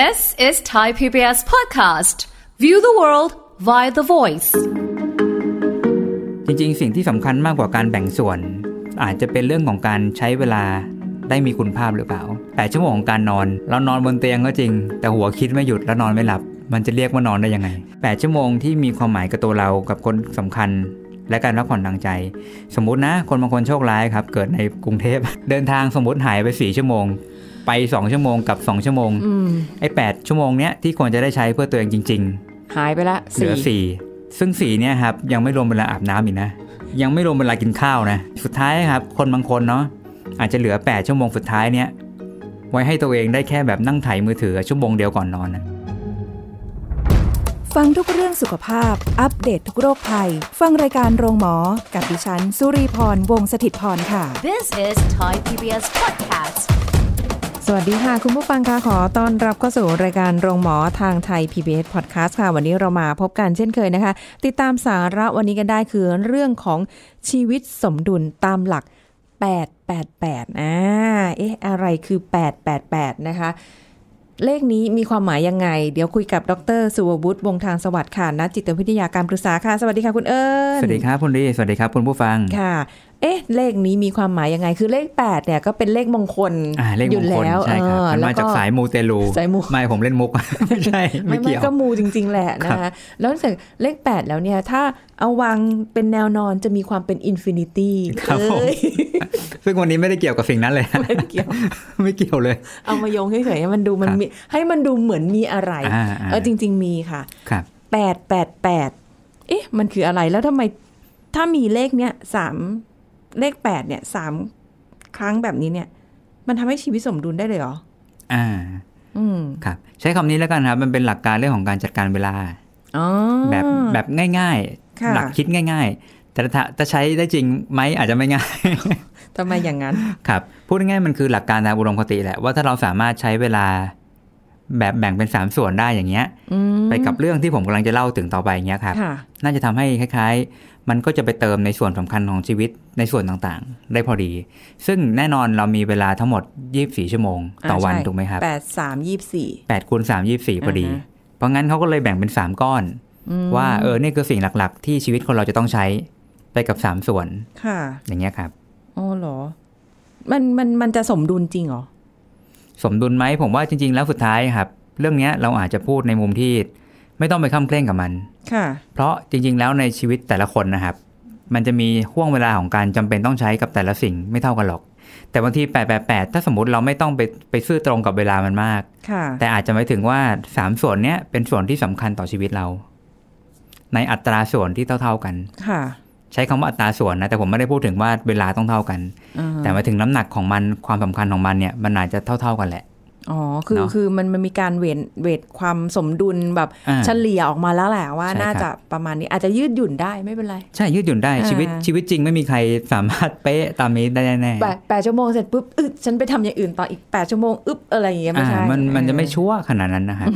This is Thai PBS podcast. View the world via the voice. จริงๆ สิ่งที่สำคัญมากกว่าการแบ่งส่วน อาจจะเป็นเรื่องของการใช้เวลาได้มีคุณภาพหรือเปล่า แต่ชั่วโมงของการนอน เรานอนบนเตียงก็จริง แต่หัวคิดไม่หยุดแล้วนอนไม่หลับ มันจะเรียกว่านอนได้ยังไง 8 ชั่วโมงที่มีความหมายกับตัวเรากับคนสำคัญ และการพักผ่อนทางใจ สมมุตินะ คนบางคนโชคร้ายครับ เกิดในกรุงเทพ เดินทางสมมติหายไป 4 ชั่วโมง ไป 2 ชั่วโมงกับ 2 ชั่วโมงไอ้8ชั่วโมงเนี้ยที่ควรจะได้ใช้เพื่อตัวเองจริงหายไปละๆเหลือสี่ซึ่งสีเนี่ยครับยังไม่รวมเวลาอาบน้ำอีกนะ ยังไม่รวมเวลากินข้าวนะ สุดท้ายครับ คนบางคนเนาะอาจจะเหลือ 8 ชั่วโมงสุดท้ายเนี่ยไว้ให้ตัวเองได้แค่แบบนั่งไถมือถือชั่วโมงเดียวก่อนนอนนะฟังทุกเรื่องสุขภาพ อัปเดตททุกโรคภัย ฟังรายการโรงหมอ กับดิฉัน สุรีพร วงศิตพรค่ะ This is Thai PBS podcast. สวัสดีค่ะ คุณผู้ฟังคะขอต้อนรับเข้าสู่รายการโรงหมอทางไทย PBS Podcast ค่ะ วันนี้เรามาพบกันเช่นเคยนะคะ ติดตามสาระวันนี้กันได้คือเรื่องของชีวิตสมดุลตามหลัก 888อ่าเอ๊ะ อะไรคือ 888 นะคะ เลขนี้มีความหมายยังไง เดี๋ยวคุยกับดรสุวบุตรวงศ์ทางสวัสดิ์ค่ะนักจิตวิทยาการปรึกษาค่ะ สวัสดีค่ะคุณเอิญสวัสดีครับคุณดีสวัสดีครับคุณผู้ฟังค่ะ เอ๊ะ เลขนี้มีความหมายยังไง คือเลข 8 เนี่ยก็เป็นเลขมงคลอ่าเลขอมยู่งคลแล้วใช่ครับเออมันแล้วมาจากสายมูเตลูสายมูไม่ผมเล่นมุก ไม่ใช่ ไม่ไม่ไม่เกี่ยวก็มูจริง ๆ แหละนะครัคะบแล้วจากเลข 8 แล้วเนี่ย ถ้าเอาวางเป็นแนวนอนจะมีความเป็น infinity ครับผมซึ่งวันนี้ไม่ได้เกี่ยวกับสิ่งนั้นเลย ไม่เกี่ยว ไม่เกี่ยวเลย เอามาโยงเฉยๆให้มันดูมันครับมีให้มันดูเหมือนมีอะไรอ่าอ่าเออจริง ๆ มีค่ะครับ8 8 8เอ๊ะ มันคืออะไรแล้วทำไมถ้ามีเลขเนี้ยสาม เลข8เนี่ยสามครั้งแบบนี้เนี่ย มันทำให้ชีวิตสมดุลได้เลยเหรอ อ่า อืมครับ ใช้คำนี้แล้วกันครับ มันเป็นหลักการเรื่องของการจัดการเวลาอ๋อแบบแบบง่ายค่ะๆหลักคิดง่าย ๆ แต่ถ้าจะใช้ได้จริงไหมอาจจะไม่ง่ายทำไมอย่างนั้น ครับ พูดง่ายๆมันคือหลักการทางอุดมคติแหละว่าถ้าเราสามารถใช้เวลา แบบแบ่งเป็นสามส่วนได้อย่างเงี้ยอืมไปกับเรื่องที่ผมกำลังจะเล่าถึงต่อไปอย่างเงี้ยครับค่ะน่าจะทำให้คล้ายๆ มันก็จะไปเติมในส่วนสำคัญของชีวิตในส่วนต่างๆ ได้พอดี ซึ่งแน่นอนเรามีเวลาทั้งหมด 24 ชั่วโมง ต่อวันอ่าใช่ถูกไหมครับแปดสามยี่สี่8คูณ3 24พอดีอ่าฮะเพราะงั้นเขาก็เลยแบ่งเป็น3ก้อน ว่าเออนี่คือสิ่งหลักๆ ที่ชีวิตคนเราจะต้องใช้ไปกับ3ส่วนค่ะ อย่างเงี้ยครับอ๋อเหรอ มันมันมันจะสมดุลจริงเหรอ สมดุลไหมผมว่าจริง ๆ แล้วสุดท้ายครับ เรื่องเนี้ยเราอาจจะพูดในมุมที่ไม่ต้องไปข้ามเคร่งกับมันค่ะเพราะจริง ๆ แล้วในชีวิตแต่ละคนนะครับ มันจะมีห่วงเวลาของการจำเป็นต้องใช้กับแต่ละสิ่งไม่เท่ากันหรอก แต่บางที888ถ้าสมมติเราไม่ต้องไปไปซื่อตรงกับเวลามันมากค่ะแต่อาจจะหมายถึงว่า3ส่วนเนี้ยเป็นส่วนที่สำคัญต่อชีวิตเรา ในอัตราส่วนที่เท่า ๆกันค่ะ ใช้คำว่าอัตราส่วนนะแต่ผมไม่ได้พูดถึงว่าเวลาต้องเท่ากันอ่าแต่หมายถึงน้ำหนักของมันความสำคัญของมันเนี่ยมันอาจจะเท่า ๆกันแหละอ๋อ คือเนอะคือมันมันมีการเวทเวทความสมดุลแบบอ่าเฉลี่ยออกมาแล้วแหละว่าใช่ครับน่าจะประมาณนี้อาจจะยืดหยุ่นได้ไม่เป็นไร ใช่ยืดหยุ่นได้อ่าชีวิตชีวิตจริงไม่มีใครสามารถเป๊ะตามนี้ได้แน่ๆแปดแปดชั่วโมงเสร็จปุ๊บอึดฉันไปทำอย่างอื่นต่ออีกแปดชั่วโมงอึบอะไรอย่างเงี้ยไม่อ่าใช่มันมันจะไม่เอชั่วขนาดนั้นนะครับ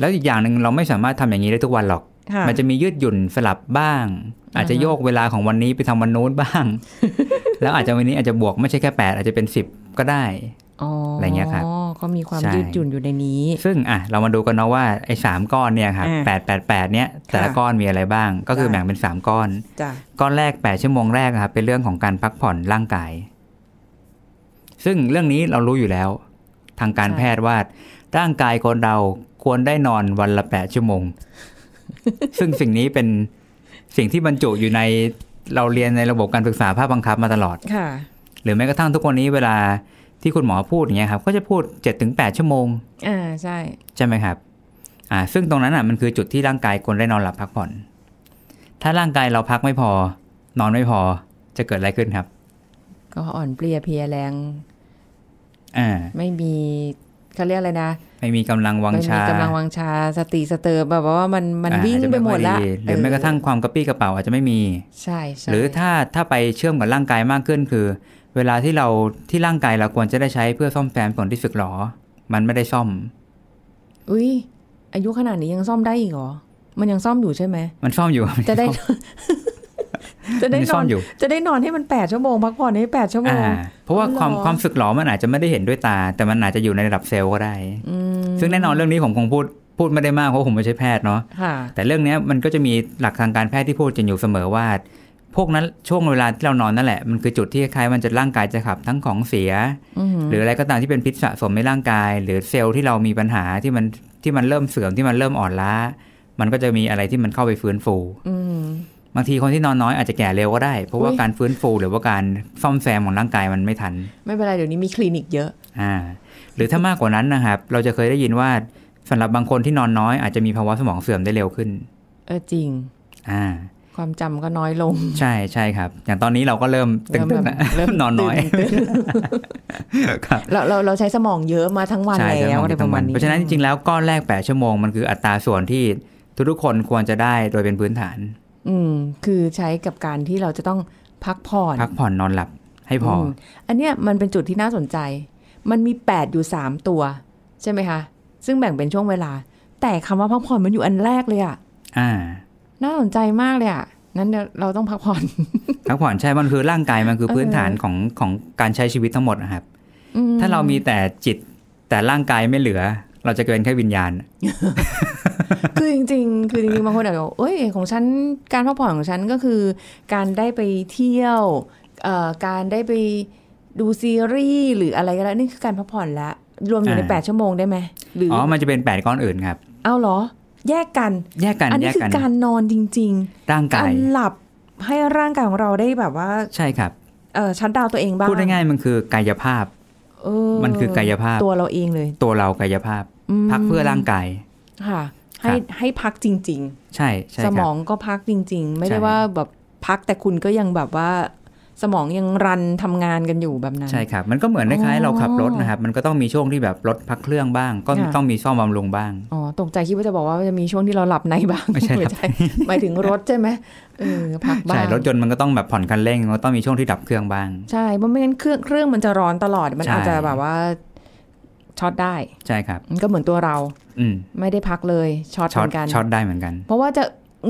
แล้วอีกอย่างหนึ่งเราไม่สามารถทำอย่างนี้ได้ทุกวันหรอกอค่ะ มันจะมียืดหยุ่นสลับบ้าง อาจจะโยกเวลาของวันนี้ไปทำวันโน้นบ้าง แล้วอาจจะวันนี้อาจจะบวกไม่ใช่แค่8อาจจะเป็น10ก็ได้อ๋ออะไรเงี้ยครับก็มีความใช่ยืดหยุ่นอยู่ในนี้ ซึ่งอะเรามาดูกันเนาะว่าไอ้สามก้อนเนี่ยครับอ่าแปดแปดแปดเนี่ยแต่ละค่ะก้อนมีอะไรบ้าง ก็คือได้แบ่งเป็น3ก้อนจ้ะก้อนแรก8ชั่วโมงแรกนะครับเป็นเรื่องของการพักผ่อนร่างกาย ซึ่งเรื่องนี้เรารู้อยู่แล้ว ทางการแพทย์ว่าร่างกายคนเราควรได้นอนวันละ8ชั่วโมง ซึ่งสิ่งนี้เป็นสิ่งที่บรรจุอยู่ในเราเรียนในระบบการศึกษาภาคบังคับมาตลอดค่ะ หรือแม้กระทั่งทุกวันนี้เวลาที่คุณหมอพูดอย่างเงี้ยครับ ก็จะพูด7-8ชั่วโมงอ่าใช่ใช่ไหมครับ อ่า ซึ่งตรงนั้นอะมันคือจุดที่ร่างกายควรได้นอนหลับพักผ่อน ถ้าร่างกายเราพักไม่พอ นอนไม่พอจะเกิดอะไรขึ้นครับ ก็อ่อนเปลี้ยเพลียแรง อ่า ไม่มี เขาเรียกอะไรนะ ไม่มีกำลังวังไม่ชามีกำลังวังชาสติสเตอร์แบบว่ามันมันอ่าวิ่งอาจจะไปหมดละค่อยหรือแม้กระทั่งความกระปรี้กระเปร่าอาจจะไม่มีใช่ใช่หรือถ้าถ้าไปเชื่อมกับร่างกายมากขึ้นคือ เวลาที่เราที่ร่างกายเราควรจะได้ใช้เพื่อซ่อมแซมส่วนที่สึกหรอ มันไม่ได้ซ่อม อุ้ยอายุขนาดนี้ยังซ่อมได้อีกเหรอมันยังซ่อมอยู่ใช่ไหมมันซ่อมอยู่จะได้ จะได้มันนซ่ออนนอยู่ จะได้นอนให้มันแปดชั่วโมงพักผ่อนให้แปดชั่วโมอ่างเพราะว่าความอ๋อเหรอความสึกหรอมันอาจจะไม่ได้เห็นด้วยตา แต่มันอาจจะอยู่ในระดับเซลล์ก็ได้อืมซึ่งแน่นอนเรื่องนี้ผมคงพูดพูดไม่ได้มากเพราะผมไม่ใช่แพทย์เนาะค่ะแต่เรื่องเนี้ยมันก็จะมีหลักทางการแพทย์ที่พูดกันอยู่เสมอว่า พวกนั้นช่วงเวลาที่เรานอนนั่นแหละมันคือจุดที่คล้ายๆมันจะร่างกายจะขับทั้งของเสียอืมหรืออะไรก็ตามที่เป็นพิษสะสมในร่างกาย หรือเซลล์ที่เรามีปัญหาที่มันที่มันเริ่มเสื่อมที่มันเริ่มอ่อนล้า มันก็จะมีอะไรที่มันเข้าไปฟื้นฟูอืม บางทีคนที่นอนน้อยอาจจะแก่เร็วก็ได้ เพราะว่าอุ๊ยการฟื้นฟูหรือว่าการซ่อมแซมของร่างกายมันไม่ทัน ไม่เป็นไรเดี๋ยวนี้มีคลินิกเยอะอ่าหรือถ้ามากกว่านั้นนะครับ เราจะเคยได้ยินว่าสำหรับบางคนที่นอนน้อยอาจจะมีภาวะสมองเสื่อมได้เร็วขึ้น เออจริง อ่า ความจำก็น้อยลง ใช่ใช่ครับ อย่างตอนนี้เราก็เริ่มตึงๆนะเริ่มนอนน้อยตื่นครับเราเราเราใช้สมองเยอะมาทั้งวันใช่แล้วใช่อะไรประมาณนี้เพราะฉะนั้นจริงๆแล้วก้อนแรก8ชั่วโมงมันคืออัตราส่วนที่ทุกๆคนควรจะได้โดยเป็นพื้นฐาน อืม คือใช้กับการที่เราจะต้องพักผ่อน พักผ่อนนอนหลับให้พออมอันเนี้ยมันเป็นจุดที่น่าสนใจ มันมีแปดอยู่สามตัว ใช่ไหมคะ ซึ่งแบ่งเป็นช่วงเวลา แต่คำว่าพักผ่อนมันอยู่อันแรกเลยอะอ่า น่าสนใจมากเลยอะนั้นเดี๋ยวเราต้องพักผ่อน พักผ่อนใช่ มันคือร่างกายมันคือเออพื้นฐานของของการใช้ชีวิตทั้งหมดนะครับอืมถ้าเรามีแต่จิตแต่ร่างกายไม่เหลือ เราจะเกินแค่วิญญาณ คือจริง ๆ คือจริงๆบางคนอาจจะบอกเอ้ยของฉันการพักผ่อนของฉันก็คือ การได้ไปเที่ยวเอ่อการได้ไปดูซีรีส์หรืออะไรก็แล้วนี่คือการพักผ่อนละรวมอยู่ในอ่าแปดชั่วโมงได้ไหมหรืออ๋ออมันจะเป็นแปดก้อนอื่นครับ เอาเหรอ แยกกัน แยกกันอันแยนี้กคือกันการนอนจริงร่างๆกากายรหลับให้ร่างกายของเราได้แบบว่า ใช่ครับเออชัดดาวน์ตัวเองบ้างพูดง่ายๆมันคือกายภาพเออมันคือกายภาพตัวเราเองเลย ตัวเรากายภาพม พักเพื่อร่างกายค่ะ ให้ครับให้พักจริง ๆ ใช่ใช่สคมรับองก็พักจริง ๆ ไม่ได้ใช่ว่าแบบพักแต่คุณก็ยังแบบว่าสมองยังรันทำงานกันอยู่แบบนั้น ใช่ครับ มันก็เหมือนคล้ายๆเราขับรถนะครับ มันก็ต้องมีช่วงที่แบบรถพักเครื่องบ้าง ก็ค่ะต้องมีซ่อมบำรุงบ้าง อ๋อ ตกใจคิดว่าจะบอกว่าจะมีช่วงที่เราหลับในบ้างไม่ใช่ครับหมายถึงรถใช่ไหมเออพักบ้าใช่งรถยนต์มันก็ต้องแบบผ่อนคันเร่งมันก็ต้องมีช่วงที่ดับเครื่องบ้าง ใช่ เพราะไม่งั้นเครื่องเครื่องมันจะร้อนตลอด มันใช่อาจจะแบบว่า ช็อตได้ใช่ครับก็เหมือนตัวเรา อืมไม่ได้พักเลยช็อตเหช็อมืตอนกันช็อตได้เหมือนกัน เพราะว่าจะ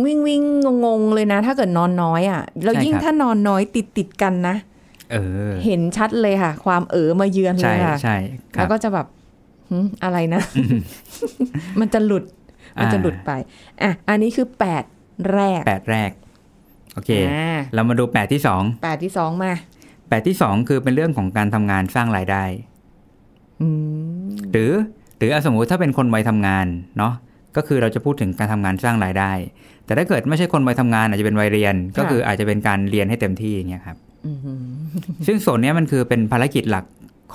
วิ่งวิ่งงงๆเลยนะ ถ้าเกิดนอนน้อยอะแล้วใช่ยิ่งครับถ้านอนน้อยติดติดๆกันนะเออ เห็นชัดเลยค่ะ ความเอ๋อมาเยือนเลใช่ยค่ะใช่คแล้รับวก็จะแบบหึอะไรนะ มันจะหลุด มันจะหลุดไปอะอันนี้คือแปดแรกแปดแรก โอเคอ่าเรามาดูแปดที่สองแปดที่สองมาแปดที่สองคือเป็นเรื่องของการทำงานสร้างรายได้อืม หรือหรือเอาสมมุติถ้าเป็นคนวัยทำงานเนาะก็คือเราจะพูดถึงการทำงานสร้างรายได้ แต่ถ้าเกิดไม่ใช่คนวัยทำงานอาจจะเป็นวัยเรียน ก็คืออาจจะเป็นการเรียนให้เต็มที่อย่างเงี้ยครับอืมซึ่งส่วนเนี้ยมันคือเป็นภารกิจหลัก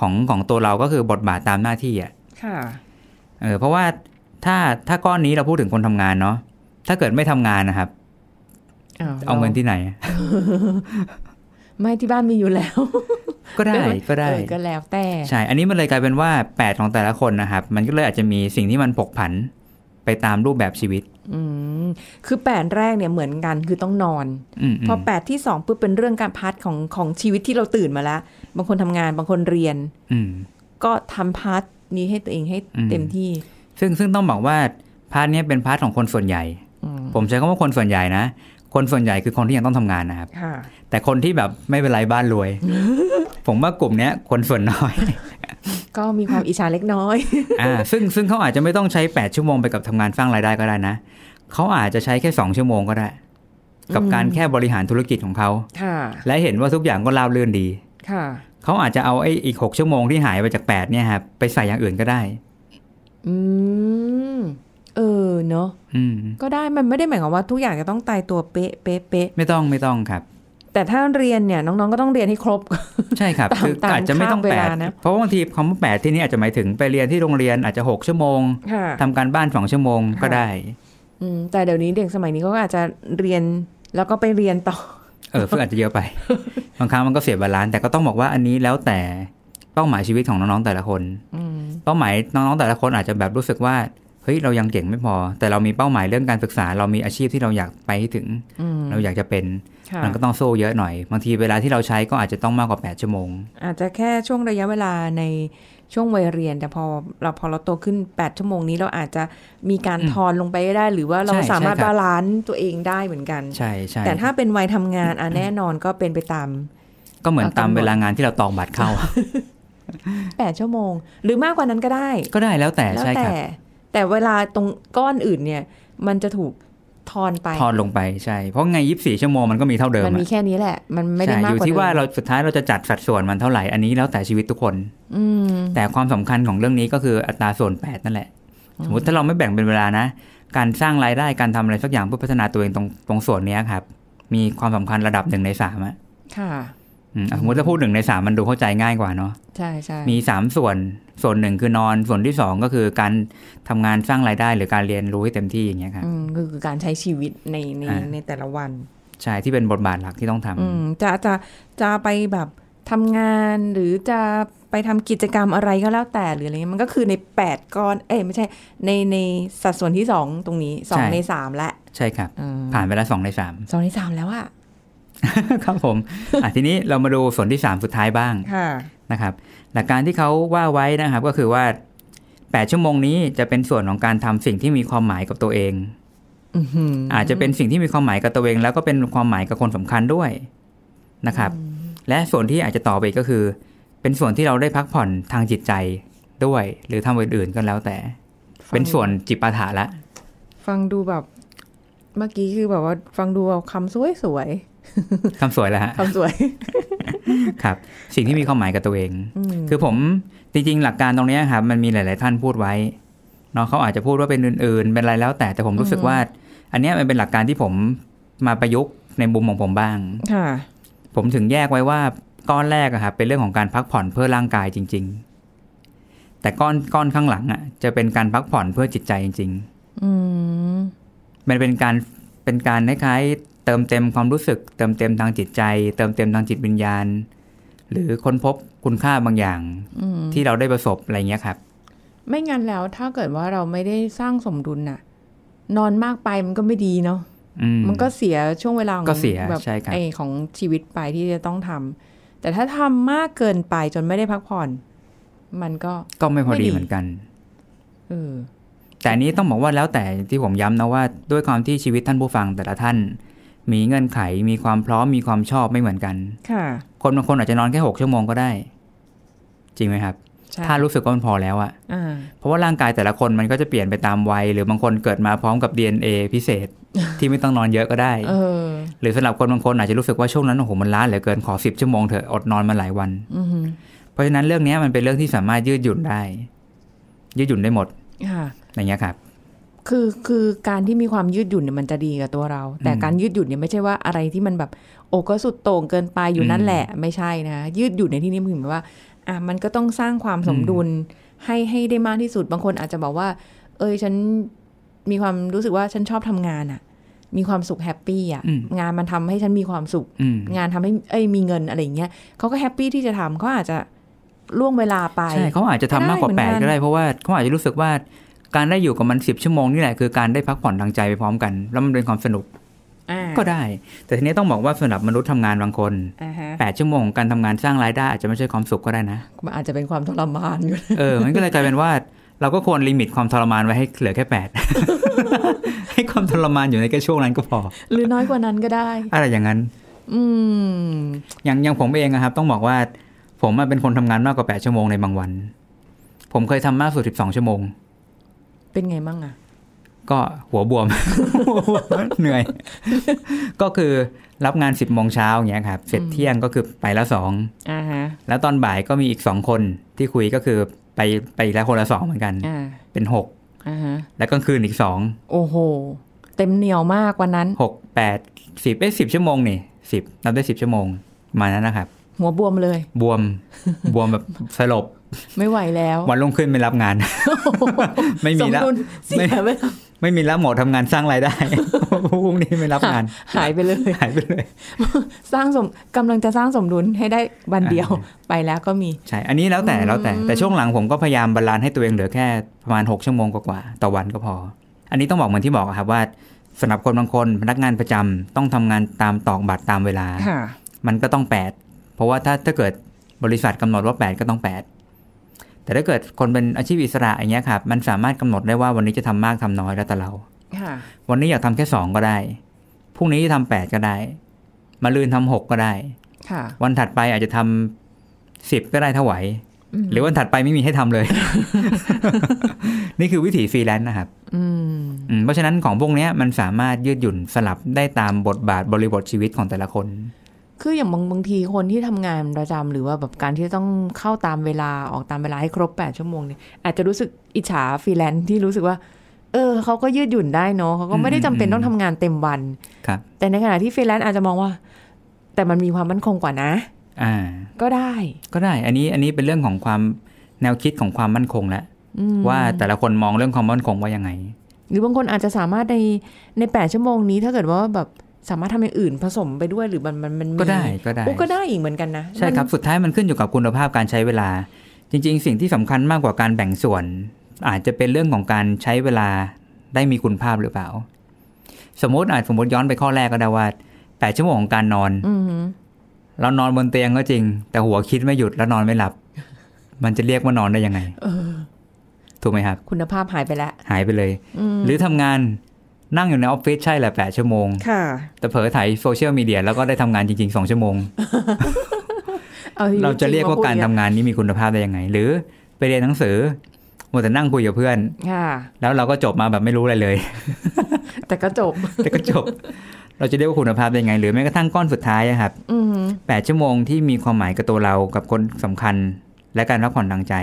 ของของตัวเราก็คือบทบาทตามหน้าที่อะค่ะเออเพราะว่าถ้าถ้าก้อนนี้เราพูดถึงคนทำงานเนาะถ้าเกิดไม่ทำงานนะครับ เอาเงินที่ไหน ไม่ที่บ้านมีอยู่แล้ว ก็ได้ก็ได้เออก็แล้วแต่ใช่อันนี้มันเลยกลายเป็นว่าแปดของแต่ละคนนะครับ มันก็เลยอาจจะมีสิ่งที่มันผกผันไปตามรูปแบบชีวิต อืมคือแปดแรกเนี่ยเหมือนกันคือต้องนอนอืมพอแปดที่สองปุ๊บเป็นเรื่องการ part ของของชีวิตที่เราตื่นมาแล้ว บางคนทำงานบางคนเรียน อืมก็ทำ part นี้ให้ตัวเองให้อืมเต็มที่ ซึ่งซึ่งต้องบอกว่า part เนี้ยเป็น part ของคนส่วนใหญ่อืมผมใช้คำว่าคนส่วนใหญ่นะ คนส่วนใหญ่คือคนที่ยังต้องทำงานนะครับค่ะแต่คนที่แบบไม่เป็นไรบ้านรวย ผมว่ากลุ่มเนี้ยคนส่วนน้อย ก็มีความอิจฉาเล็กน้อยอ่าซึ่งซึ่งเขาอาจจะไม่ต้องใช้ 8 ชั่วโมงไปกับทำงานสร้างรายได้ก็ได้นะเขาอาจจะใช้แค่2ชั่วโมงก็ได้ กับการแค่บริหารธุรกิจของเขาค่ะและเห็นว่าทุกอย่างก็ราบรื่นดีค่ะเขาอาจจะเอาไอ้อีก6ชั่วโมงที่หายไปจาก8เนี่ยครับไปใส่อย่างอื่นก็ได้ อืม เออเนอะอืมก็ได้มันไม่ได้หมายความว่าทุกอย่างจะต้องตายตัวเป๊ะเป๊ะเป๊ะไม่ต้องไม่ต้องครับ แต่ถ้าเรียนเนี่ยน้องๆก็ต้องเรียนให้ครบ ใช่ครับตามคือตามอาจจะไม่ต้องคาบเวลาแปลาดนะเพราะว่าบางทีคำว่าแปดที่นี่อาจจะหมายถึงไปเรียนที่โรงเรียนอาจจะ6ชั่วโมงค่ะทำการบ้าน2ชั่วโมงก็ค่ะได้อืมแต่เดี๋ยวนี้เด็กสมัยนี้เขาก็อาจจะเรียนแล้วก็ไปเรียนต่อ เออซึ่งอาจจะเยอะไปบางครั้งมันก็เสีย balance แต่ก็ต้องบอกว่าอันนี้แล้วแต่เป้าหมายชีวิตของน้องๆแต่ละคนอืมเป้าหมายน้องๆแต่ละคนอาจจะแบบรู้สึกว่า เฮ้ยเรายังเก่งไม่พอ แต่เรามีเป้าหมายเรื่องการศึกษา เรามีอาชีพที่เราอยากไปให้ถึงอืมเราอยากจะเป็นค่ะมันก็ต้องสู้เยอะหน่อย บางทีเวลาที่เราใช้ก็อาจจะต้องมากกว่า 8 ชั่วโมง อาจจะแค่ช่วงระยะเวลาในช่วงวัยเรียน แต่พอเราพอเราโตขึ้น 8 ชั่วโมงนี้เราอาจจะมีการทอนลงไปได้ หรือว่าเราใช่สามารถใช่ครับ balance ตัวเองได้เหมือนกันใช่ใช่แต่ถ้าเป็นวัยทำงานอะแน่นอนก็เป็นไปตาม ก็เหมือนเอากำหนดตามเวลางานที่เราตอกบัตรเข้า8ชั่วโมง หรือมากกว่านั้นก็ได้ ก็ได้แล้วแต่แล้วใช่คแต่รับ แต่เวลาตรงก้อนอื่นเนี่ย มันจะถูกทอนไปทอนลงไปใช่ เพราะไงยีิบสี่ชั่วโมงมันก็มีเท่าเดิม มันมีอะแค่นี้แหละ มันไม่ได้ใช่มากอยู่กว่าที่ว่าดิมเราสุดท้ายเราจะจัดสัดส่วนมันเท่าไหร่ อันนี้แล้วแต่ชีวิตทุกคนอืมแต่ความสำคัญของเรื่องนี้ก็คืออัตราส่วน8นั่นแหละ สมมติถ้าเราไม่แบ่งเป็นเวลานะ การสร้างรายได้การทำอะไรสักอย่างเพื่อพัฒนาตัวเองตรงตรงส่วนเนี้ยครับ มีความสำคัญระดับหนึ่งในสามอะค่ะอืมอะ สมมติถ้าพูดหนึ่งในสามมันดูเข้าใจง่ายกว่าเนาะใช่ใช่มีสามส่วนส่วนหนึ่งคือนอนส่วนที่สองก็คือการทำงานสร้างรายได้หรือการเรียนรู้ให้เต็มที่อย่างเงี้ยครับอืมก็คือการใช้ชีวิตในในอ่าในแต่ละวัน ใช่ที่เป็นบทบาทหลักที่ต้องทำอืมจะจะจะไปแบบทำงานหรือจะไปทำกิจกรรมอะไรก็แล้วแต่หรืออะไรเงี้ยมันก็คือในแปดก้อน เอ้ยไม่ใช่ในในสัดส่วนที่สองตรงนี้สองในสามและ ใช่ครับอืมผ่านไปแล้วสองในสามสองในสามแล้วอะ ครับผมอะทีนี้เรามาดูส่วนที่สามสุดท้ายบ้างค่ะนะครับ หลักการที่เขาว่าไว้นะครับก็คือว่า 8 ชั่วโมงนี้จะเป็นส่วนของการทำสิ่งที่มีความหมายกับตัวเองอื้อหืออาจจะเป็นสิ่งที่มีความหมายกับตัวเอง แล้วก็เป็นความหมายกับคนสำคัญด้วยนะครับ และส่วนที่อาจจะต่อไปอีกก็คือ เป็นส่วนที่เราได้พักผ่อนทางจิตใจด้วย หรือทำอื่นๆก็แล้วแต่ เป็นส่วนจิปาถะละ ฟังดูแบบเมื่อกี้คือแบบว่า ฟังดูเอาคำสวยสวย คำสวยแล้วฮะๆคำสวย ครับ สิ่งที่มีความหมายกับตัวเองอืมคือผมจริงๆ หลักการตรงเนี้ยครับมันมีหลาย ๆ ท่านพูดไว้เนาะเขาอาจจะพูดว่าเป็นอื่น ๆ เป็นอะไรแล้วแต่แต่ผมรู้สึกว่า อันเนี้ยมันเป็นหลักการที่ผมมาประยุกต์ในมุมของผมบ้างค่ะผมถึงแยกไว้ว่าก้อนแรกอะครับเป็นเรื่องของการพักผ่อนเพื่อร่างกายจริง ๆ แต่ก้อนก้อนข้างหลังอะจะเป็นการพักผ่อนเพื่อจิตใจจริงอืมๆมันเป็นการเป็นการคล้ายๆเติมเต็มความรู้สึก เติมเต็มทางจิตใจ เติมเต็มทางจิตวิญญาณ หรือค้นพบคุณค่าบางอย่างอืมที่เราได้ประสบอะไรเงี้ยครับ ไม่งั้นแล้วถ้าเกิดว่าเราไม่ได้สร้างสมดุลน่ะ นอนมากไปมันก็ไม่ดีเนาะอืมมันก็เสียช่วงเวลาของก็เสียแบบใช่ครับไอของชีวิตไปที่จะต้องทำแต่ถ้าทำมากเกินไปจนไม่ได้พักผ่อน มันก็ก็ไม่พอไม่ดีดีเหมือนกันเออแต่อันนี้ต้องบอกว่าแล้วแต่ที่ผมย้ำนะว่า ด้วยความที่ชีวิตท่านผู้ฟังแต่ละท่าน มีเงื่อนไขมีความพร้อมมีความชอบไม่เหมือนกัน ค่ะ คนบางคนอาจจะนอนแค่หกชั่วโมงก็ได้ จริงไหมครับใช่ถ้ารู้สึกว่ามันพอแล้วอะอ่าเพราะว่าร่างกายแต่ละคนมันก็จะเปลี่ยนไปตามวัย หรือบางคนเกิดมาพร้อมกับ DNA พิเศษที่ไม่ต้องนอนเยอะก็ได้เออหรือสำหรับคนบางคนอาจจะรู้สึกว่าช่วงนั้นโอ้โหมันล้าเหลือเกินขอสิบชั่วโมงเถอะอดนอนมาหลายวันอือหือเพราะฉะนั้นเรื่องนี้มันเป็นเรื่องที่สามารถยืดหยุ่นได้ ยืดหยุ่นได้หมดค่ะอย่างเงี้ยครับ คือคือการที่มีความยืดหยุ่นเนี่ยมันจะดีกับตัวเรา แต่อืมการยืดหยุ่นเนี่ยไม่ใช่ว่าอะไรที่มันแบบโอ้ก็สุดโต่งเกินไปอยู่นั่นอืมแหละไม่ใช่นะยืดหยุ่นในที่นี้หมายถึงว่าอะมันก็ต้องสร้างความสมดุลให้ให้ได้มากที่สุดบางคนอาจจะบอกว่า เอ้ยฉันมีความรู้สึกว่าฉันชอบทำงานอะมีความสุขแฮปปี้อะอืมงานมันทำให้ฉันมีความสุขอืมงานทำให้เอ้ยมีเงินอะไรอย่างเงี้ยเขาก็ happy ที่จะทำเขาอาจจะล่วงเวลาไปใช่เขาอาจจะทำมากกว่าได้เหมือนแปดกันก็ได้เพราะว่าเขาอาจจะรู้สึกว่า การได้อยู่กับมันสิบชั่วโมงนี่แหละคือการได้พักผ่อนทางใจไปพร้อมกัน แล้วมันเป็นความสนุกอ่าก็ได้ แต่ทีนี้ต้องบอกว่าสำหรับมนุษย์ทำงานบางคนอ่าฮะแปดชั่วโมงของการทำงานสร้างรายได้อาจจะไม่ใช่ความสุขก็ได้นะมันอาจจะเป็นความทรมานอยู่เออมันก็เลยกลายเป็นว่าเราก็ควร limit ความทรมานไว้ให้เหลือแค่แปดให้ความทรมานอยู่ในแค่ช่วงนั้นก็พอ หรือน้อยกว่านั้นก็ได้ อะไรอย่างนั้น อืมอย่างอย่างผมเองอะครับ ต้องบอกว่า ผมอะเป็นคนทำงานมากกว่าแปดชั่วโมงในบางวัน ผมเคยทำมากสุดสิบสองชั่วโมง เป็นไงบ้างอะก็หัวบวม เหนื่อย ก็คือรับงานสิบโมงเช้าอย่างเงี้ยครับ เสร็จเที่ยงก็คือไปแล้วสองอ่าฮะแล้วตอนบ่ายก็มีอีกสองคนที่คุยก็คือไปไปอีกแล้วคนละสองเหมือนกันอ่าเป็นหกอ่าฮะแล้วกลางคืนอีกสอง โอ้โห เต็มเหนียวมากวันนั้นหกแปดสิบเอ้สิบชั่วโมงนี่สิบนับได้สิบชั่วโมงประมาณนั้นนะครับ หัวบวมเลย บวม บวมแบบสลบ ไม่ไหวแล้ว วันรุ่งขึ้นไม่รับงาน ไม่มีแล้วสดุลเสียไปแล้วไม่มีแล้วหมอทำงานสร้างรายได้พรุ่งนี้ไม่รับงาน หายไปเลยหายไปเลย สร้างสมกำลังจะสร้างสมดุลให้ได้วันเดียวไปแล้วก็มีใช่ อันนี้แล้วแต่แล้วแต่แต่ช่วงหลังผมก็พยายาม balance ให้ตัวเองเหลือแค่ประมาณ 6 ชั่วโมงกว่าๆต่อวันก็พอ อันนี้ต้องบอกเหมือนที่บอกอะครับว่าสำหรับคนบางคนพนักงานประจำต้องทำงานตามตอกบัตรตามเวลาค่ะมันก็ต้อง 8 เพราะว่าถ้าถ้าเกิดบริษัทกำหนดว่า 8 ก็ต้อง 8 แต่แต่ถ้าเกิดคนเป็นอาชีพอิสระอย่างเงี้ยครับมันสามารถกำหนดได้ว่าวันนี้จะทำมากทำน้อยแล้วแต่เราค่ะวันนี้อยากทำแค่สองก็ได้พรุ่งนี้ทำแปดก็ได้มะรืนทำหกก็ได้ค่ะวันถัดไปอาจจะทำสิบก็ได้ถ้าไหว หรือวันถัดไปไม่มีให้ทำเลย นี่คือวิถีฟรีแลนซ์นะครับอืมอืมเพราะฉะนั้นของพวกเนี้ยมันสามารถยืดหยุ่นสลับได้ตามบทบาทบริบทชีวิตของแต่ละคน คืออย่างบางบางทีคนที่ทำงานประจำหรือว่าแบบการที่ต้องเข้าตามเวลาออกตามเวลาให้ครบแปดชั่วโมงเนี่ยอาจจะรู้สึกอิจฉาฟรีแลนซ์ที่รู้สึกว่า เออเขาก็ยืดหยุ่นได้เนอะเขาก็ไม่ได้จำเป็นต้องทำงานเต็มวันครับแต่ในขณะที่ฟรีแลนซ์อาจจะมองว่า แต่มันมีความมั่นคงกว่านะ อ่า ก็ได้ก็ได้ อันนี้อันนี้เป็นเรื่องของความแนวคิดของความมั่นคงแล้วอืมว่าแต่ละคนมองเรื่องความมั่นคงว่ายังไง หรือบางคนอาจจะสามารถในในแปดชั่วโมงนี้ถ้าเกิดว่าแบบ สามารถทำอย่างอื่นผสมไปด้วยหรือมันมันมันมีก็ได้ก็ได้โอ้ก็ได้อีกเหมือนกันนะ ใช่ครับ สุดท้ายมันขึ้นอยู่กับคุณภาพการใช้เวลา จริง ๆ สิ่งที่สำคัญมากกว่าการแบ่งส่วน อาจจะเป็นเรื่องของการใช้เวลาได้มีคุณภาพหรือเปล่า สมมติอาจสมมติย้อนไปข้อแรกก็ได้ว่าแปดชั่วโมงของการนอนอือหือเรานอนบนเตียงก็จริง แต่หัวคิดไม่หยุดแล้วนอนไม่หลับ มันจะเรียกว่านอนได้ยังไงเออถูกไหมครับ คุณภาพหายไปแล้วหายไปเลยอืมหรือทำงาน นั่งอยู่ในออฟฟิศใช่แหละแปดชั่วโมง ค่ะ แต่เผลอถ่ายโซเชียลมีเดียแล้วก็ได้ทำงานจริงๆสองชั่วโมงอชีวิตเราจะเรียกว่าจงมการพูดทำงานนี้มีคุณภาพได้ยังไง หรือไปเรียนหนังสือมัวแต่นั่งคุยกับเพื่อนค่ะ แล้วเราก็จบมาแบบไม่รู้อะไรเลย แต่ก็จบ แต่ก็จบ เราจะเรียกว่าคุณภาพได้ยังไง หรือแม้กระทั่งก้อนสุดท้ายอะครับอือหือแปดชั่วโมงที่มีความหมายกับตัวเรากับคนสำคัญ และการพักผ่อนทางใจ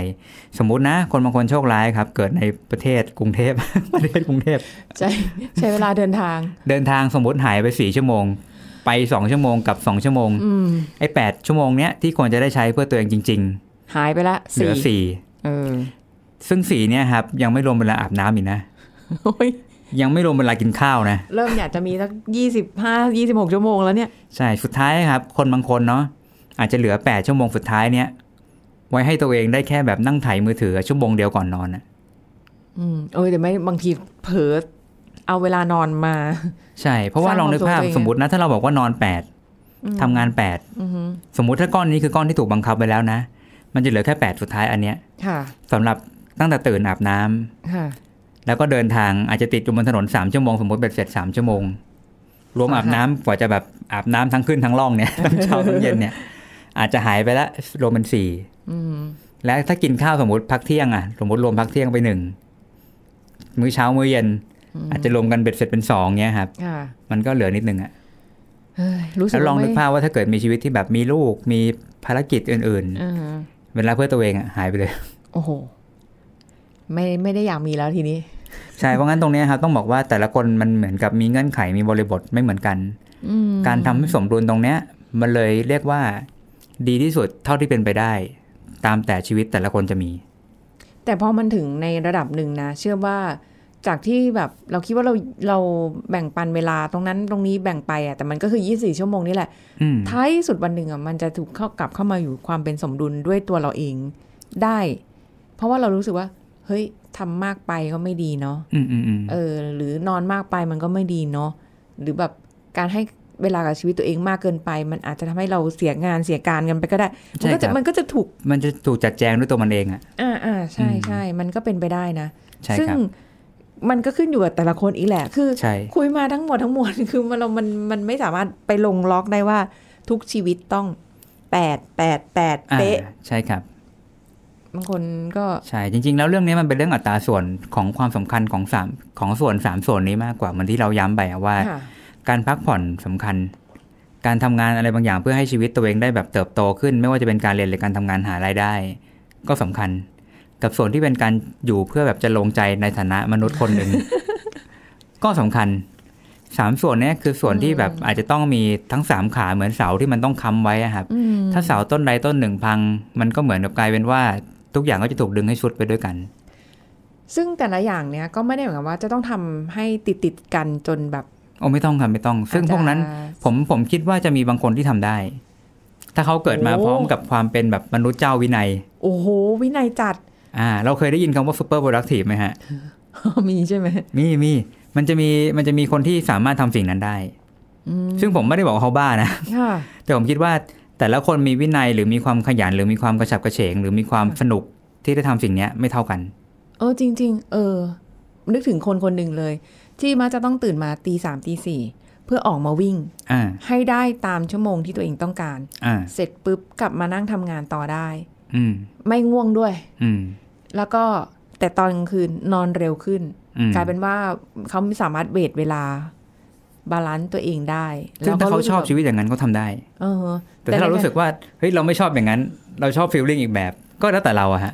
สมมุตินะ คนบางคนโชคร้ายครับ เกิดในประเทศกรุงเทพประเทศกรุงเทพใช้ใช้เวลาเดินทาง เดินทางสมมติหายไปสี่ชั่วโมง ไปสองชั่วโมงกับสองชั่วโมงอืมไอ้แปดชั่วโมงเนี้ยที่ควรจะได้ใช้เพื่อตัวเองจริงหายไปละๆเหลือสี่เออซึ่งสี่เนี่ยครับ ยังไม่รวมเวลาอาบน้ำอีกนะโอ้ยยังไม่รวมเวลากินข้าวนะ เริ่มอยากจะมีสักยี่สิบห้ายี่สิบหกชั่วโมงแล้วเนี่ย ใช่ สุดท้ายครับ คนบางคนเนาะอาจจะเหลือแปดชั่วโมงสุดท้ายเนี้ย ไว้ให้ตัวเองได้แค่แบบนั่งไถมือถือชั่วโมงเดียวก่อนนอนอะอืมเออแต่ไม่บางทีเผลอเอาเวลานอนมา ใช่ เพราะว่าสร้างลองนึกภาพความสุขตัวเองสมมตินะถ้าเราบอกว่านอนแปดทำงานแปดอือหือสมมุติถ้าก้อนนี้คือก้อนที่ถูกบังคับไปแล้วนะ มันจะเหลือแค่แปดสุดท้ายอันเนี้ยค่ะสำหรับตั้งแต่ตื่นอาบน้ำค่ะแล้วก็เดินทางอาจจะติดอยู่บนถนนสามชั่วโมงสมมติเบ็ดเสร็จสามชั่วโมง รวมอาบน้ำกว่าจะแบบอาบน้ำทั้งขึ้นทั้งล่องเนี่ยทั้งเช้าทั้งเย็นเนี่ย อาจจะหายไปละรวมเป็นสี่อืม และถ้ากินข้าวสมมติพักเที่ยงอะ สมมติรวมพักเที่ยงไปหนึ่งมื้อเช้ามื้อเย็น อาจจะรวมกันเบ็ดเสร็จเป็นสองเนี้ยครับค่ะมันก็เหลือนิดนึงอะเฮ้ยรู้สึกแล้วลองว่านึกไม่ภาพว่าถ้าเกิดมีชีวิตที่แบบมีลูกมีภารกิจอื่นอ่าๆเวลาเพื่อตัวเองอะหายไปเลย โอ้โหไม่ไม่ได้อยากมีแล้วทีนี้ ใช่เพราะงั้นตรงเนี้ยครับต้องบอกว่าแต่ละคนมันเหมือนกับมีเงื่อนไขมีบริบทไม่เหมือนกันอืมการทำให้สมดุลตรงเนี้ย มันเลยเรียกว่า ดีที่สุดเท่าที่เป็นไปได้ ตามแต่ชีวิตแต่ละคนจะมี แต่พอมันถึงในระดับหนึ่งนะ เชื่อว่าจากที่แบบเราคิดว่าเราเราแบ่งปันเวลาตรงนั้นตรงนี้แบ่งไปอะแต่มันก็คือ 24 ชั่วโมงนี่แหละอืมท้ายสุดวันหนึ่งอะมันจะถูกเข้ากลับเข้ามาอยู่ความเป็นสมดุลด้วยตัวเราเองได้ เพราะว่าเรารู้สึกว่า เฮ้ยทำมากไปก็ไม่ดีเนาะอืมอืมอืมเออ หรือนอนมากไปมันก็ไม่ดีเนาะหรือแบบการให้ เวลากับชีวิตตัวเองมากเกินไป มันอาจจะทำให้เราเสียงานเสียการกันไปก็ได้ มันก็จะมันก็จะถูกมันจะถูกจัดแจงด้วยตัวมันเองอะอ่าอ่าใช่อืมใช่มันก็เป็นไปได้นะใช่ซึ่งครับมันก็ขึ้นอยู่กับแต่ละคนอีกแหละ คือใช่คุยมาทั้งหมดทั้งมวลคือมันเรามันมันไม่สามารถไปลงล็อกได้ว่าทุกชีวิตต้องแปดแปดแปดอ่าเป๊ะใช่ครับบางคนก็ใช่จริง ๆ แล้วเรื่องนี้มันเป็นเรื่องอัตราส่วนของความสำคัญของสามของส่วนสามส่วนนี้มากกว่าเหมือนที่เราย้ำไปอะว่าค่ะ การพักผ่อนสำคัญ การทำงานอะไรบางอย่างเพื่อให้ชีวิตตัวเองได้แบบเติบโตขึ้น ไม่ว่าจะเป็นการเรียนหรือการทำงานหารายได้ ก็สำคัญ กับส่วนที่เป็นการอยู่เพื่อแบบจะลงใจในฐานะมนุษย์คนหนึ่งก็สำคัญสามส่วนเนี้ยคือส่วนที่แบบอาจจะต้องมีทั้งสามขาเหมือนเสาที่มันต้องค้ำไว้อะครับอืมถ้าเสาต้นใดต้นหนึ่งพัง มันก็เหมือนกับกลายเป็นว่าทุกอย่างก็จะถูกดึงให้ชุดไปด้วยกัน ซึ่งแต่ละอย่างเนี้ยก็ไม่ได้หมายความว่าจะต้องทำให้ติดติดๆกันจนแบบ โอ้ไม่ต้องครับไม่ต้อง ซึ่งพวกนั้นอาจจะผมผมคิดว่าจะมีบางคนที่ทำได้ ถ้าเขาเกิดมาโอ้พร้อมกับความเป็นแบบมนุษย์เจ้าวินัย โอ้โห วินัยจัด อ่า เราเคยได้ยินคำว่า super productive ไหมฮะ มีใช่ไหมมีมีมันจะมีมันจะมีคนที่สามารถทำสิ่งนั้นได้อืมซึ่งผมไม่ได้บอกว่าเขาบ้านะค่ะแต่ผมคิดว่าแต่ละคนมีวินัยหรือมีความขยัน หรือมีความกระฉับกระเฉง หรือมีความสนุกที่ได้ทำสิ่งเนี้ยไม่เท่ากัน เออจริง ๆ เออ นึกถึงคนคนหนึ่งเลย ที่มักจะต้องตื่นมาตีสามตีสี่เพื่อออกมาวิ่งอ่าให้ได้ตามชั่วโมงที่ตัวเองต้องการอ่าเสร็จปุ๊บกลับมานั่งทำงานต่อได้อืมไม่ง่วงด้วยอืมแล้วก็แต่ตอนกลางคืนนอนเร็วขึ้นอืมกลายเป็นว่าเขาไม่สามารถ weight เวลา balance ตัวเองได้ซึ่งถ้าเขารู้สึชกอบแบบชีวิตอย่างนั้นเขาทำได้เออแต่ถ้าเรารู้สึกว่าเฮ้ยเราไม่ชอบอย่างนั้น เราชอบฟีลลิ่งอีกแบบ ก็แล้วแต่เราอะฮะ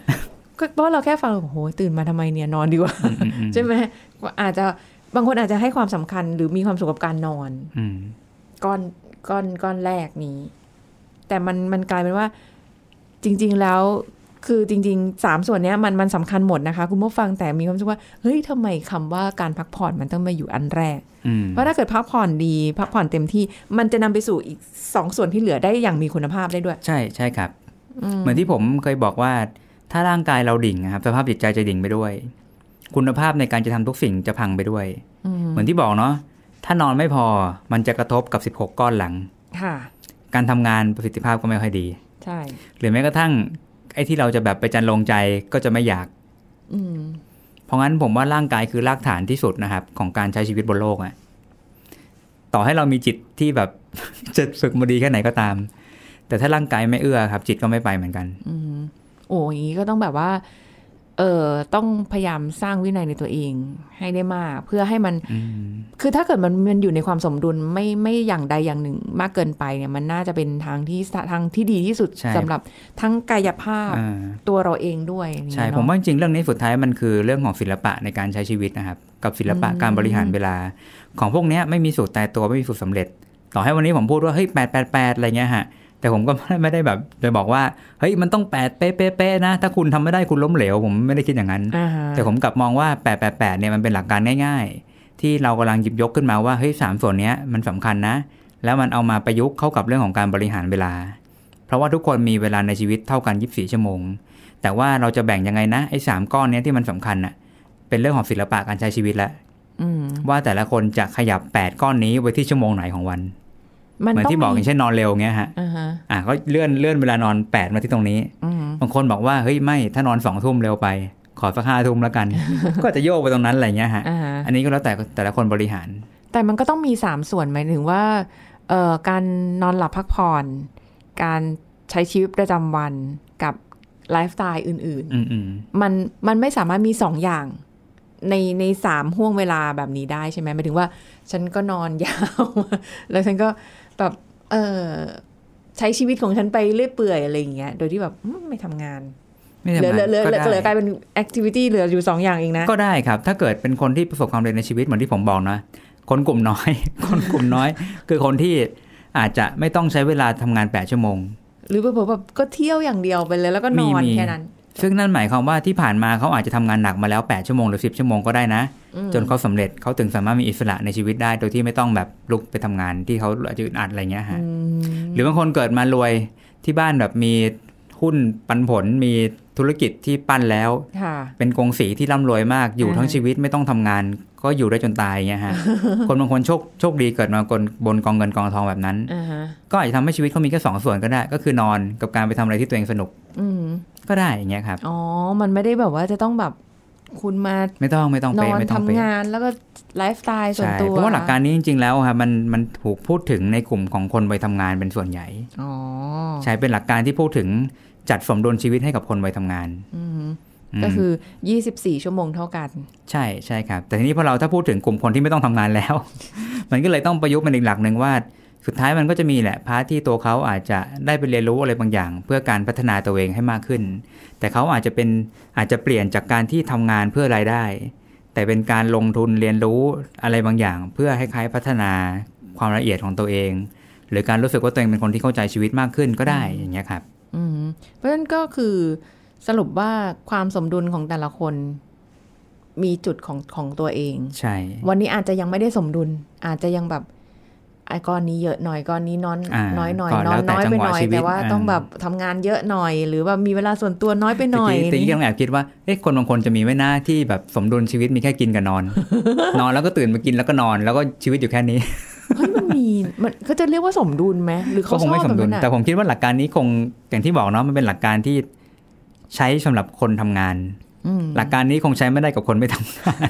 ก็เพราะเราแค่ฟังโอ้โหตื่นมาทำไมเนี่ยนอนดีกว่าอืมอืมใช่ไหมว่าอาจจะ บางคนอาจจะให้ความสำคัญหรือมีความสุขกับการนอนอืมก้อนก้อนก้อนแรกนี้ แต่มันมันกลายเป็นว่า จริง ๆแล้วคือจริงๆสามส่วนเนี้ยมันมันสำคัญหมดนะคะ คุณผู้ฟังแต่มีความรู้สึกว่าเฮ้ยทำไมคำว่าการพักผ่อนมันต้องมาอยู่อันแรกอืมเพราะถ้าเกิดพักผ่อนดี พักผ่อนเต็มที่ มันจะนำไปสู่อีกสองส่วนที่เหลือได้อย่างมีคุณภาพได้ด้วย ใช่ใช่ครับ เหมือนที่ผมเคยบอกว่า ถ้าร่างกายเราดิ่งนะครับสภาพจิตใจจะดิ่งไปด้วย คุณภาพในการจะทำทุกสิ่งจะพังไปด้วย เหมือนที่บอกเนาะถ้านอนไม่พอมันจะกระทบกับ 16 ก้อนหลังค่ะการทำงานประสิทธิภาพก็ไม่ค่อยดี ใช่ หรือแม้กระทั่งไอ้ที่เราจะแบบไปจันลงใจก็จะไม่อยากอืมเพราะงั้นผมว่าร่างกายคือรากฐานที่สุดนะครับ ของการใช้ชีวิตบนโลกอะต่อให้เรามีจิตที่แบบจะฝึกมาดีแค่ไหนก็ตาม แต่ถ้าร่างกายไม่เอื้อครับ จิตก็ไม่ไปเหมือนกัน อืมโอ้อย่างนี้ก็ต้องแบบว่า เออต้องพยายามสร้างวินัยในตัวเองให้ได้มาก เพื่อให้มันอืมคือถ้าเกิดมันมันอยู่ในความสมดุลไม่ไม่อย่างใดอย่างหนึ่งมากเกินไปเนี่ยมันน่าจะเป็นทางที่ทางที่ดีที่สุดใช่สำหรับทั้งกายภาพอ่าตัวเราเองด้วยอย่างเงี้ยใช่เนอะผมว่าจริงๆเรื่องนี้สุดท้ายมันคือเรื่องของศิลปะในการใช้ชีวิตนะครับ กับศิลปะการบริหารเวลา ของพวกเนี้ยไม่มีสูตรตายตัวไม่มีสูตรสำเร็จ ต่อให้วันนี้ผมพูดว่าเฮ้ยแปดแปดแปดอะไรเงี้ยฮะ แต่ผมก็ไม่ได้แบบจะบอกว่าเฮ้ยมันต้องแปดเป๊ะเป๊ะเป๊ะนะ ถ้าคุณทำไม่ได้คุณล้มเหลว ผมไม่ได้คิดอย่างนั้นอ่าฮะแต่ผมกลับมองว่า888เนี่ยมันเป็นหลักการง่าย ๆ ที่เรากำลังหยิบยกขึ้นมาว่าเฮ้ยสามส่วนเนี้ยมันสำคัญนะ แล้วมันเอามาประยุกต์เข้ากับเรื่องของการบริหารเวลา เพราะว่าทุกคนมีเวลาในชีวิตเท่ากัน24ชั่วโมง แต่ว่าเราจะแบ่งยังไงนะไอ้สามก้อนเนี้ยที่มันสำคัญน่ะเป็นเรื่องของศิลปะการใช้ชีวิตแล้วอืมว่าแต่ละคนจะขยับ8ก้อนนี้ไว้ที่ชั่วโมงไหนของวัน มันเหมือนต้องที่บอกอมีย่างเช่นนอนเร็วเงี้ยฮะอ่าฮะอะก็เลื่อนเลื่อนเวลานอน8มาที่ตรงนี้อืมบางคนบอกว่าเฮ้ยไม่ถ้านอนสองทุ่มเร็วไป ขอสักห้าทุ่มแล้วกัน ก็จะโยกไปตรงนั้นอะไรเงี้ยฮะอ่าฮะอันนี้ก็แล้วแต่แต่ละคนบริหาร แต่มันก็ต้องมีสามส่วนหมายถึงว่าเอ่อการนอนหลับพักผ่อน การใช้ชีวิตประจำวันกับไลฟ์สไตล์อื่นอืมอืมๆมันมันไม่สามารถมีสองอย่างในในสามห้วงเวลาแบบนี้ได้ใช่ไหมหมายถึงว่า ฉันก็นอนยาว แล้วฉันก็ แบบเออใช้ชีวิตของฉันไปเรื่อยเปื่อยอะไรอย่างเงี้ย โดยที่แบบอืมไม่ทำงานไม่เหลือทำเหลืงาอนเหลือก็เหลือกลายได้เป็น activity เหลืออยู่สองอย่างเองนะ ก็ได้ครับ ถ้าเกิดเป็นคนที่ประสบความสำเร็จในชีวิตเหมือนที่ผมบอกนะ คนกลุ่มน้อย คนกลุ่มน้อย คือคนที่อาจจะไม่ต้องใช้เวลาทำงาน8ชั่วโมง หรือเผื่อๆแบบก็เที่ยวอย่างเดียวไปเลยแล้วก็นอนมีมีแค่นั้น ซึ่งนั่นหมายความว่าที่ผ่านมาเขาอาจจะทำงานหนักมาแล้ว 8 ชั่วโมงหรือ 10 ชั่วโมงก็ได้นะ จนเขาสำเร็จเขาถึงสามารถมีอิสระในชีวิตได้ โดยที่ไม่ต้องแบบลุกไปทำงานที่เขาอาจจะอึดอัดอะไรเงี้ยฮะหรือบางคนเกิดมารวยที่บ้านแบบมีหุ้นปันผลมีธุรกิจที่ปั้นแล้วค่ะเป็นกงสีที่ร่ำรวยมากอยู่อ่าทั้งชีวิตไม่ต้องทำงาน ก็อยู่ได้จนตายเงี้ยฮะ คนบางคนโชคโชคดีเกิดมาบนบนกองเงินกองทองแบบนั้นอ่าฮะก็อาจจะทำให้ชีวิตเขามีแค่สองส่วนก็ได้ ก็คือนอนกับการไปทำอะไรที่ตัวเองสนุกอืม ก็ได้อย่างเงี้ยครับ อ๋อ มันไม่ได้แบบว่าจะต้องแบบคุณมาไม่ต้องไม่ต้องนไปอนไม่ต้องทำไปงานแล้วก็ไลฟ์สไตล์ส่วนใช่ตัวเพราะว่าหลักการนี้จริง ๆ แล้วครับมันมันถูกพูดถึงในกลุ่มของคนวัยทำงานเป็นส่วนใหญ่อ๋อใช้เป็นหลักการที่พูดถึงจัดสมดุลชีวิตให้กับคนวัยทำงานอืมมก็คือ 24 ชั่วโมงเท่ากัน ใช่ใช่ครับ แต่ทีนี้พอเราถ้าพูดถึงกลุ่มคนที่ไม่ต้องทำงานแล้ว มันก็เลยต้องประยุกต์เป็นอีกหลักหนึ่งว่า สุดท้ายมันก็จะมีแหละพาร์ทที่ตัวเขาอาจจะได้ไปเรียนรู้อะไรบางอย่าง เพื่อการพัฒนาตัวเองให้มากขึ้น แต่เขาอาจจะเป็นอาจจะเปลี่ยนจากการที่ทำงานเพื่อรายได้ แต่เป็นการลงทุนเรียนรู้อะไรบางอย่าง เพื่อให้คล้ายๆพัฒนาความละเอียดของตัวเอง หรือการรู้สึกว่าตัวเองเป็นคนที่เข้าใจชีวิตมากขึ้นก็ได้อย่างเงี้ยครับอืมเพราะฉะนั้นก็คือสรุปว่าความสมดุลของแต่ละคนมีจุดของของตัวเอง ใช่ วันนี้อาจจะยังไม่ได้สมดุล อาจจะยังแบบ ไอ้ก้อนนี้เยอะหน่อยก้อนนี้นอนอ่าน้อยหน่อยก็นแล้อวนแต่น้อยไปจังหวะหน่อยชีวิตแต่ว่าอ่าต้องแบบทำงานเยอะหน่อย หรือแบบมีเวลาส่วนตัวน้อยไปหน่อยแต่ที่ต้องแอบคิดว่าเอ๊ะคนบางคนจะมีไม่น่าที่แบบสมดุลชีวิตมีแค่กินกับนอน นอนแล้วก็ตื่นมากินแล้วก็นอน แล้วก็ชีวิตอยู่แค่นี้เฮ้ยมันมีมันเขาจะเรียกว่าสมดุลไหมหรือก็เขาคชงอบไม่สแบมบดุลนั้นแต่อะผมคิดว่าหลักการนี้คงอย่างที่บอกเนาะมันเป็นหลักการที่ใช้สำหรับคนทำงานอืม หลักการนี้คงใช้ไม่ได้กับคนไม่ทำงาน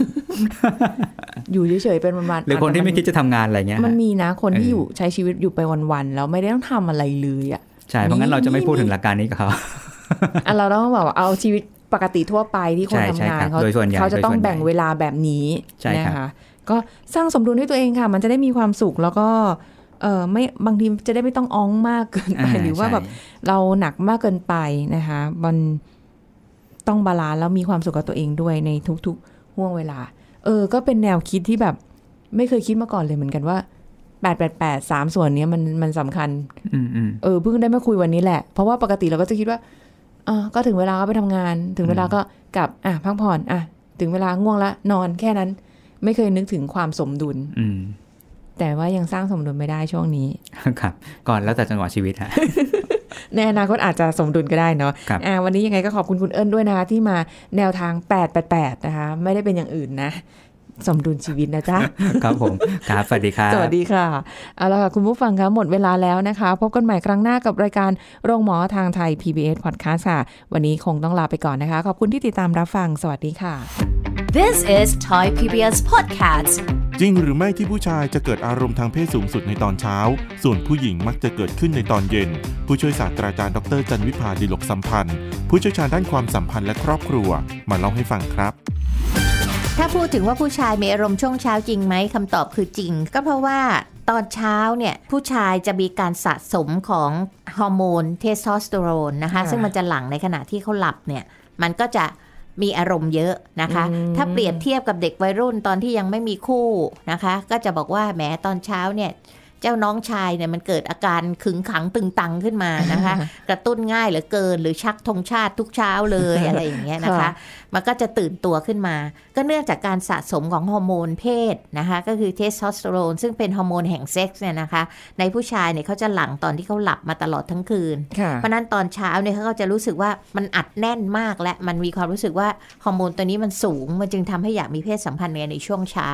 อยู่เฉยๆเป็นวันๆหรือคนที่ไม่คิดจะทำงานอะไรเงี้ย มันมีนะคนที่เออออยู่ใช้ชีวิตอยู่ไปวันๆแล้วไม่ได้ต้องทำอะไรเลยอะใช่เพราะงั้นเราจะไม่พูดถึงหลักการนี้กับเขาอะเราต้องแบบว่าเอาชีวิตปกติทั่วไปที่คนใช่ทำใช่งานครับเขาโดยส่วนใหญ่เขาจะต้องโดยส่วนใหญ่แบ่งเวลาแบบนี้ใช่ครับนะคะก็สร้างสมดุลให้ตัวเองค่ะ มันจะได้มีความสุขแล้วก็เออไม่บางทีจะได้ไม่ต้องอ้องมากเกินไปอ่าหรือว่าใช่แบบเราหนักมากเกินไปนะคะมัน ต้อง balance แล้วมีความสุขกับตัวเองด้วยในทุกๆห้วงเวลา เออ ก็เป็นแนวคิดที่แบบ ไม่เคยคิดมาก่อนเลยเหมือนกันว่าแปดแปดแปดสามส่วนเนี้ยมันมันสำคัญอืมอืมเออเพิ่งได้มาคุยวันนี้แหละ เพราะว่าปกติเราก็จะคิดว่าอ่าก็ถึงเวลาก็ไปทำงาน ถึงเวลาก็กลับอะพักผ่อนอะ ถึงเวลาง่วงละนอนแค่นั้น ไม่เคยนึกถึงความสมดุล อืมแต่ว่ายังสร้างสมดุลไม่ได้ช่วงนี้ ครับ ก่อนแล้วแต่จังหวะชีวิตฮะ ในอนาคตอาจจะสมดุลก็ได้เนาะครับอ่าวันนี้ยังไงก็ขอบคุณคุณเอิญด้วยนะคะที่มาแนวทาง 888 นะคะ ไม่ได้เป็นอย่างอื่นนะสมดุลชีวิตนะจ๊ะ ครับผมครับสวัสดีครับสวัสดีค่ะ เอาละค่ะ คุณผู้ฟังคะหมดเวลาแล้วนะคะ พบกันใหม่ครั้งหน้ากับรายการโรงหมอทางไทย PBS Podcast ค่ะ วันนี้คงต้องลาไปก่อนนะคะ ขอบคุณที่ติดตามรับฟัง สวัสดีค่ะ This is Thai PBS Podcast จริงหรือไม่ที่ผู้ชายจะเกิดอารมณ์ทางเพศสูงสุดในตอนเช้า ส่วนผู้หญิงมักจะเกิดขึ้นในตอนเย็น ผู้ช่วยศาสตราจารย์ดรจันวิพาดิลกสัมพันธ์ ผู้เชี่ยวชาญด้านความสัมพันธ์และครอบครัว มาเล่าให้ฟังครับ ถ้าพูดถึงว่าผู้ชายมีอารมณ์ช่วงเช้าจริงไหมคำตอบคือจริง ก็เพราะว่าตอนเช้าเนี่ยผู้ชายจะมีการสะสมของฮอร์โมนเทสโทสเตอโรนนะคะค่ะซึ่งมันจะหลั่งในขณะที่เขาหลับเนี่ยมันก็จะ มีอารมณ์เยอะนะคะอืมถ้าเปรียบเทียบกับเด็กวัยรุ่นตอนที่ยังไม่มีคู่นะคะ ก็จะบอกว่าแหมตอนเช้าเนี่ยเจ้าน้องชายเนี่ยมันเกิดอาการขึงขังตึงตังขึ้นมานะคะ กระตุ้นง่ายเหลือเกิน หรือชักธงชาติทุกเช้าเลยอะไรอย่างเงี้ยนะคะค่ะ มันก็จะตื่นตัวขึ้นมา ก็เนื่องจากการสะสมของฮอร์โมนเพศนะคะ ก็คือเทสโทสเตอโรนซึ่งเป็นฮอร์โมนแห่งเซ็กซ์เนี่ยนะคะ ในผู้ชายเนี่ยเขาจะหลั่งตอนที่เขาหลับมาตลอดทั้งคืนค่ะเพราะฉะนั้นตอนเช้าเนี่ยเขาก็จะรู้สึกว่ามันอัดแน่นมากและมันมีความรู้สึกว่าฮอร์โมนตัวนี้มันสูง มันจึงทำให้อยากมีเพศสัมพันธ์กันในช่วงเช้า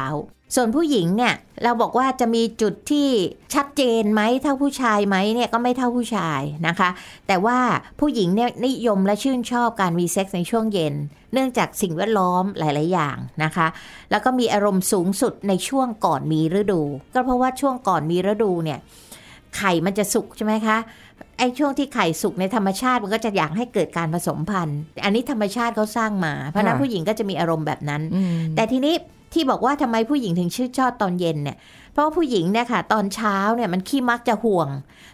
ส่วนผู้หญิงเนี่ยเราบอกว่าจะมีจุดที่ชัดเจนไหมเท่าผู้ชายไหมเนี่ยก็ไม่เท่าผู้ชายนะคะ แต่ว่าผู้หญิงเนี่ยนิยมและชื่นชอบการมีเซ็กส์ในช่วงเย็น เนื่องจากสิ่งแวดล้อมหลาย ๆ อย่างนะคะ แล้วก็มีอารมณ์สูงสุดในช่วงก่อนมีฤดู ก็เพราะว่าช่วงก่อนมีฤดูเนี่ยไข่มันจะสุกใช่ไหมคะไอ้ช่วงที่ไข่สุกในธรรมชาติมันก็จะอยากให้เกิดการผสมพันธุ์ อันนี้ธรรมชาติเขาสร้างมา เพราะฉะนั้นค่ะผู้หญิงก็จะมีอารมณ์แบบนั้นอืมแต่ทีนี้ที่บอกว่าทำไมผู้หญิงถึงชื่นชอบตอนเย็นเนี่ย เพราะผู้หญิงเนี่ยค่ะ ตอนเช้าเนี่ยมันขี้มักจะห่วง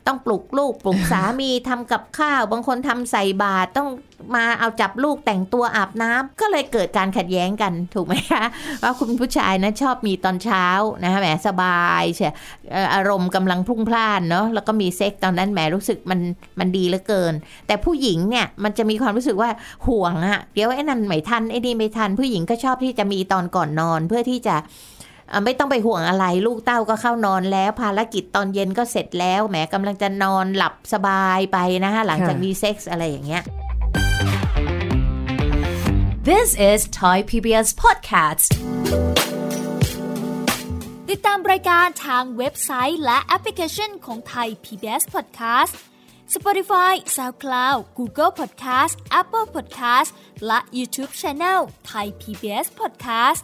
ต้องปลุกลูกปลุกสามีทำกับข้าว บางคนทำใส่บาตรต้องมาเอาจับลูกแต่งตัวอาบน้ำก็เลยเกิดการขัดแย้งกันถูกไหมคะว่าคุณผู้ชายนะชอบมีตอนเช้านะคะแหมสบายเชียอารมณ์กำลังพุ่งพล่านเนาะแล้วก็มีเซ็กส์ตอนนั้นแหมรู้สึกมันมันดีเหลือเกิน แต่ผู้หญิงเนี่ยมันจะมีความรู้สึกว่าห่วงอะเดี๋ยวไอ้นั่นไม่ทันไอ้นี่ไม่ทัน ผู้หญิงก็ชอบที่จะมีตอนก่อนนอนเพื่อที่จะ ไม่ต้องไปห่วงอะไรลูกเต้าก็เข้านอนแล้ว ภารกิจตอนเย็นก็เสร็จแล้วแหมกำลังจะนอนหลับสบายไปนะคะหลังจากค่ะมีเซ็กส์อะไรอย่างเงี้ย This is Thai PBS Podcast ติดตามรายการทางเว็บไซต์และแอปพลิเคชันของไทย PBS Podcast Spotify SoundCloud Google Podcast Apple Podcast และ YouTube Channel Thai PBS Podcast